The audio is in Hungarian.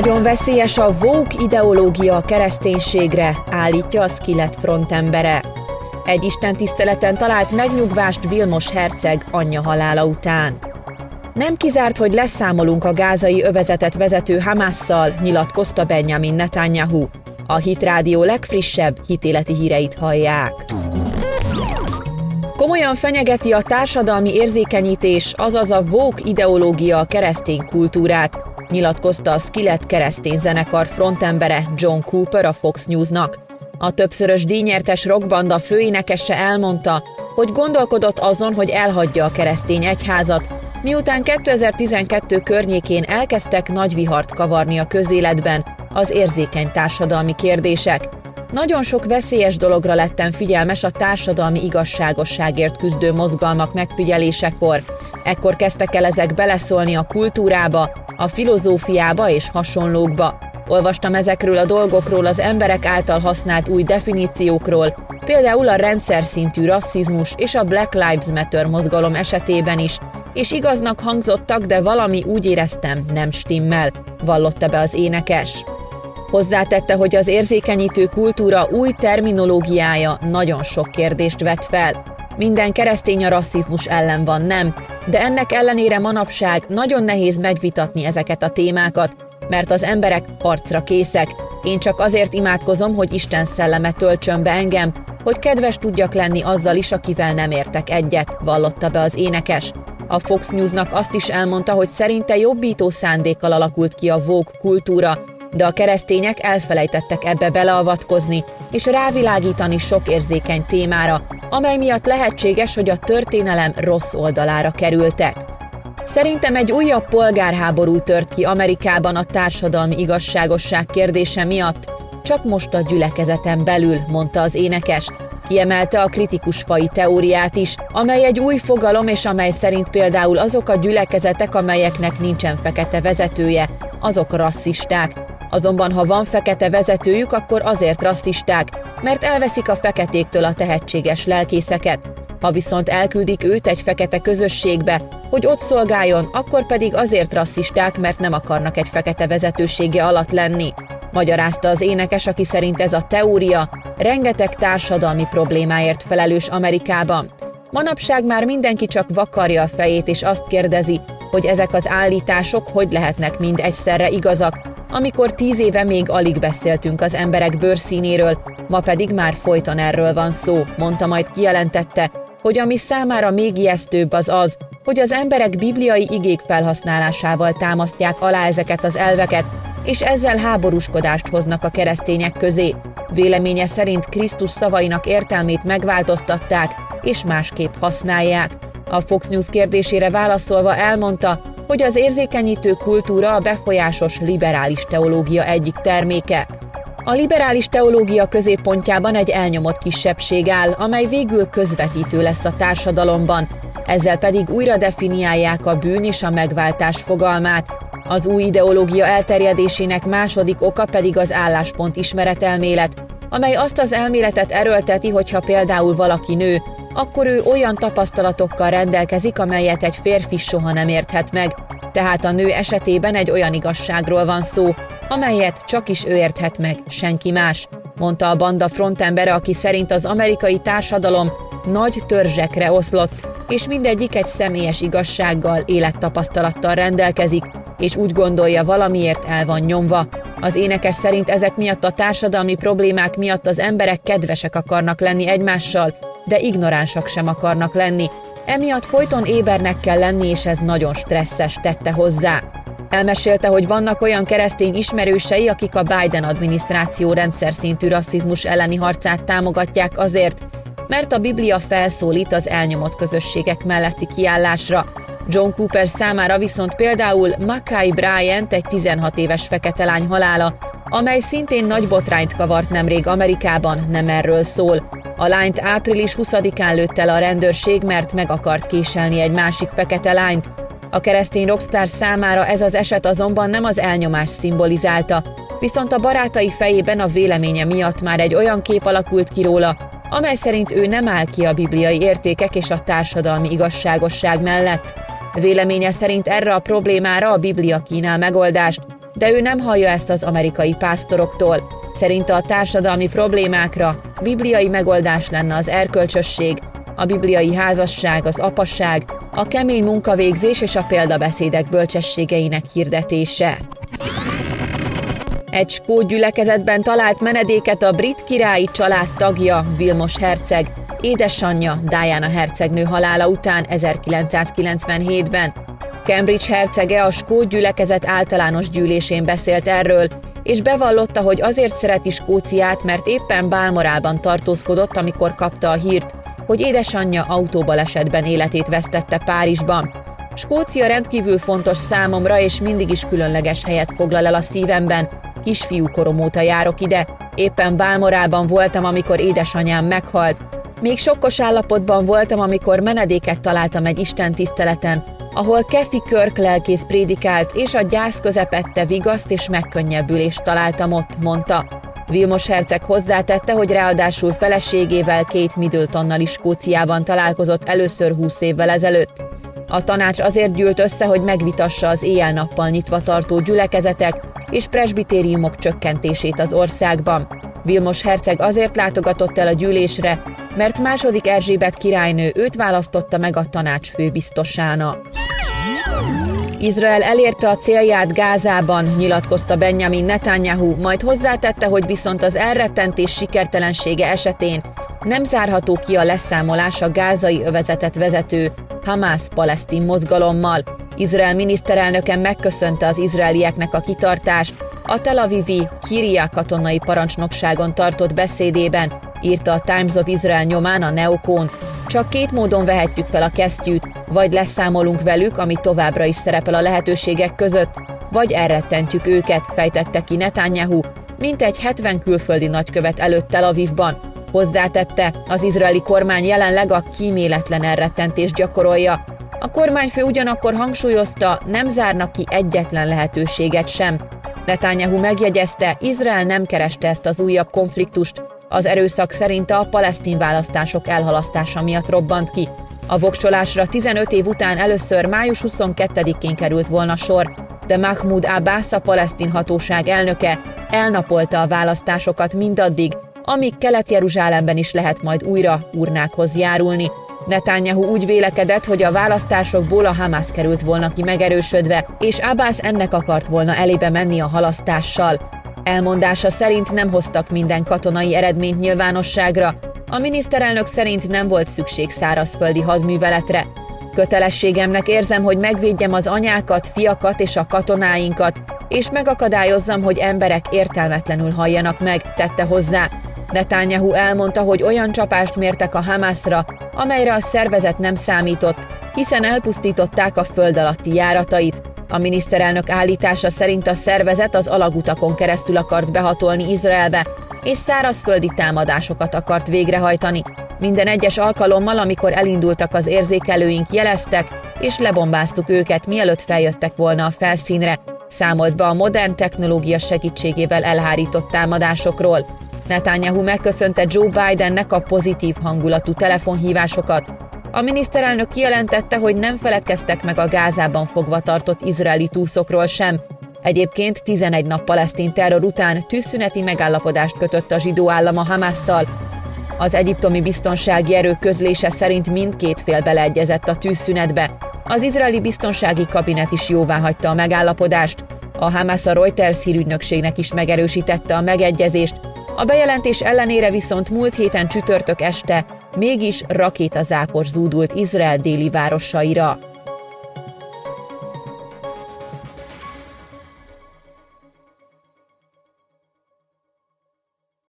Nagyon veszélyes a vók ideológia a kereszténységre, állítja a Skillet frontembere. Egy istentiszteleten talált megnyugvást Vilmos herceg anyja halála után. Nem kizárt, hogy leszámolunk a gázai övezetet vezető Hamasszal, nyilatkozta Benjamin Netanyahu. A Hit Rádió legfrissebb hitéleti híreit hallják. Komolyan fenyegeti a társadalmi érzékenyítés, azaz a vók ideológia a keresztény kultúrát, nyilatkozta a Skillet keresztény zenekar frontembere John Cooper a Fox Newsnak. A többszörös díjnyertes rockbanda főénekese elmondta, hogy gondolkodott azon, hogy elhagyja a keresztény egyházat, miután 2012 környékén elkezdtek nagy vihart kavarni a közéletben az érzékeny társadalmi kérdések. Nagyon sok veszélyes dologra lettem figyelmes a társadalmi igazságosságért küzdő mozgalmak megfigyelésekor. Ekkor kezdtek el ezek beleszólni a kultúrába, a filozófiába és hasonlókba. Olvastam ezekről a dolgokról az emberek által használt új definíciókról, például a rendszer szintű rasszizmus és a Black Lives Matter mozgalom esetében is, és igaznak hangzottak, de valami úgy éreztem, nem stimmel, vallotta be az énekes. Hozzátette, hogy az érzékenyítő kultúra új terminológiája nagyon sok kérdést vet fel. Minden keresztény a rasszizmus ellen van, nem, de ennek ellenére manapság nagyon nehéz megvitatni ezeket a témákat, mert az emberek harcra készek. Én csak azért imádkozom, hogy Isten szelleme töltsön be engem, hogy kedves tudjak lenni azzal is, akivel nem értek egyet, vallotta be az énekes. A Fox Newsnak azt is elmondta, hogy szerinte jobbító szándékkal alakult ki a vók kultúra, de a keresztények elfelejtettek ebbe beleavatkozni, és rávilágítani sok érzékeny témára, amely miatt lehetséges, hogy a történelem rossz oldalára kerültek. Szerintem egy újabb polgárháború tört ki Amerikában a társadalmi igazságosság kérdése miatt, csak most a gyülekezeten belül, mondta az énekes, Kiemelte a kritikus fai teóriát is, amely egy új fogalom, és amely szerint például azok a gyülekezetek, amelyeknek nincsen fekete vezetője, azok rasszisták. Azonban, ha van fekete vezetőjük, akkor azért rasszisták, mert elveszik a feketéktől a tehetséges lelkészeket. Ha viszont elküldik őt egy fekete közösségbe, hogy ott szolgáljon, akkor pedig azért rasszisták, mert nem akarnak egy fekete vezetősége alatt lenni. Magyarázta az énekes, aki szerint ez a teória rengeteg társadalmi problémáért felelős Amerikában. Manapság már mindenki csak vakarja a fejét és azt kérdezi, hogy ezek az állítások hogy lehetnek mind egyszerre igazak, amikor tíz éve még alig beszéltünk az emberek bőrszínéről, ma pedig már folyton erről van szó, mondta majd kijelentette, hogy ami számára még ijesztőbb az az, hogy az emberek bibliai igék felhasználásával támasztják alá ezeket az elveket, és ezzel háborúskodást hoznak a keresztények közé. Véleménye szerint Krisztus szavainak értelmét megváltoztatták, és másképp használják. A Fox News kérdésére válaszolva elmondta, hogy az érzékenyítő kultúra a befolyásos liberális teológia egyik terméke. A liberális teológia középpontjában egy elnyomott kisebbség áll, amely végül közvetítő lesz a társadalomban, ezzel pedig újra definiálják a bűn és a megváltás fogalmát, az új ideológia elterjedésének második oka pedig az álláspont ismeretelmélet, amely azt az elméletet erőlteti, hogyha például valaki nő, akkor ő olyan tapasztalatokkal rendelkezik, amelyet egy férfi soha nem érthet meg. Tehát a nő esetében egy olyan igazságról van szó, amelyet csak is ő érthet meg, senki más, mondta a banda frontembere, aki szerint az amerikai társadalom nagy törzsekre oszlott, és mindegyik egy személyes igazsággal, élettapasztalattal rendelkezik, és úgy gondolja, valamiért el van nyomva. Az énekes szerint ezek miatt a társadalmi problémák miatt az emberek kedvesek akarnak lenni egymással, de ignoránsak sem akarnak lenni. Emiatt folyton ébernek kell lenni, és ez nagyon stresszes, tette hozzá. Elmesélte, hogy vannak olyan keresztény ismerősei, akik a Biden adminisztráció rendszer szintű rasszizmus elleni harcát támogatják azért, mert a Biblia felszólít az elnyomott közösségek melletti kiállásra. John Cooper számára viszont például Mackay Bryant egy 16 éves fekete lány halála, amely szintén nagy botrányt kavart nemrég Amerikában, nem erről szól. A lányt április 20-án lőtt el a rendőrség, mert meg akart késelni egy másik fekete lányt. A keresztény rockstar számára ez az eset azonban nem az elnyomás szimbolizálta, viszont a barátai fejében a véleménye miatt már egy olyan kép alakult ki róla, amely szerint ő nem áll ki a bibliai értékek és a társadalmi igazságosság mellett. Véleménye szerint erre a problémára a Biblia kínál megoldást, de ő nem hallja ezt az amerikai pásztoroktól. Szerinte a társadalmi problémákra bibliai megoldás lenne az erkölcsösség, a bibliai házasság, az apasság, a kemény munkavégzés és a példabeszédek bölcsességeinek hirdetése. Egy skót gyülekezetben talált menedéket a brit királyi család tagja, Vilmos herceg, édesanyja Diana hercegnő halála után 1997-ben. Cambridge hercege a skót gyülekezet általános gyűlésén beszélt erről, és bevallotta, hogy azért szereti Skóciát, mert éppen Bálmorában tartózkodott, amikor kapta a hírt, hogy édesanyja autóbalesetben életét vesztette Párizsban. Skócia rendkívül fontos számomra, és mindig is különleges helyet foglal el a szívemben. Kisfiú korom óta járok ide, éppen Bálmorában voltam, amikor édesanyám meghalt. Még sokkos állapotban voltam, amikor menedéket találtam egy Isten tiszteleten, ahol Kathy Kirk lelkész prédikált, és a gyász közepette vigaszt és megkönnyebbülést találtam ott, mondta. Vilmos herceg hozzátette, hogy ráadásul feleségével két Middletonnal is Skóciában találkozott először húsz évvel ezelőtt. A tanács azért gyűlt össze, hogy megvitassa az éjjel-nappal nyitva tartó gyülekezetek és presbitériumok csökkentését az országban. Vilmos herceg azért látogatott el a gyűlésre, mert második Erzsébet királynő őt választotta meg a tanács főbiztosának. Izrael elérte a célját Gázában, nyilatkozta Benjamin Netanyahu, majd hozzátette, hogy viszont az elrettentés sikertelensége esetén nem zárható ki a leszámolás a gázai övezetet vezető Hamas palesztin mozgalommal. Izrael miniszterelnöke megköszönte az izraelieknek a kitartást, a Tel Avivi Kiria katonai parancsnokságon tartott beszédében, írta a Times of Israel nyomán a Neokon. Csak két módon vehetjük fel a kesztyűt, vagy leszámolunk velük, ami továbbra is szerepel a lehetőségek között, vagy elrettentjük őket, fejtette ki Netanyahu, mint egy 70 külföldi nagykövet előtt Tel Avivban. Hozzátette, az izraeli kormány jelenleg a kíméletlen elrettentést gyakorolja. A kormányfő ugyanakkor hangsúlyozta, nem zárnak ki egyetlen lehetőséget sem. Netanyahu megjegyezte, Izrael nem kereste ezt az újabb konfliktust, az erőszak szerint a palesztin választások elhalasztása miatt robbant ki. A voksolásra 15 év után először május 22-én került volna sor, de Mahmoud Abbas, a palesztin hatóság elnöke elnapolta a választásokat mindaddig, amíg Kelet-Jeruzsálemben is lehet majd újra urnákhoz járulni. Netanyahu úgy vélekedett, hogy a választásokból a Hamas került volna ki megerősödve, és Abbas ennek akart volna elébe menni a halasztással. Elmondása szerint nem hoztak minden katonai eredményt nyilvánosságra, a miniszterelnök szerint nem volt szükség szárazföldi hadműveletre. Kötelességemnek érzem, hogy megvédjem az anyákat, fiakat és a katonáinkat, és megakadályozzam, hogy emberek értelmetlenül halljanak meg, tette hozzá. Netanyahu elmondta, hogy olyan csapást mértek a Hamasra, amelyre a szervezet nem számított, hiszen elpusztították a föld alatti járatait. A miniszterelnök állítása szerint a szervezet az alagutakon keresztül akart behatolni Izraelbe, és szárazföldi támadásokat akart végrehajtani. Minden egyes alkalommal, amikor elindultak az érzékelőink, jeleztek, és lebombáztuk őket, mielőtt feljöttek volna a felszínre, számolt be a modern technológia segítségével elhárított támadásokról. Netanyahu megköszönte Joe Bidennek a pozitív hangulatú telefonhívásokat. A miniszterelnök kijelentette, hogy nem feledkeztek meg a Gázában fogva tartott izraeli túszokról sem, Egyébként 11 nap palesztin terror után tűzszüneti megállapodást kötött a zsidó állam a Hamasszal. Az egyiptomi biztonsági erő közlése szerint mindkét fél beleegyezett a tűzszünetbe. Az izraeli biztonsági kabinet is jóvá hagyta a megállapodást. A Hamas a Reuters hírügynökségnek is megerősítette a megegyezést. A bejelentés ellenére viszont múlt héten csütörtök este mégis rakétazápor zúdult Izrael déli városaira.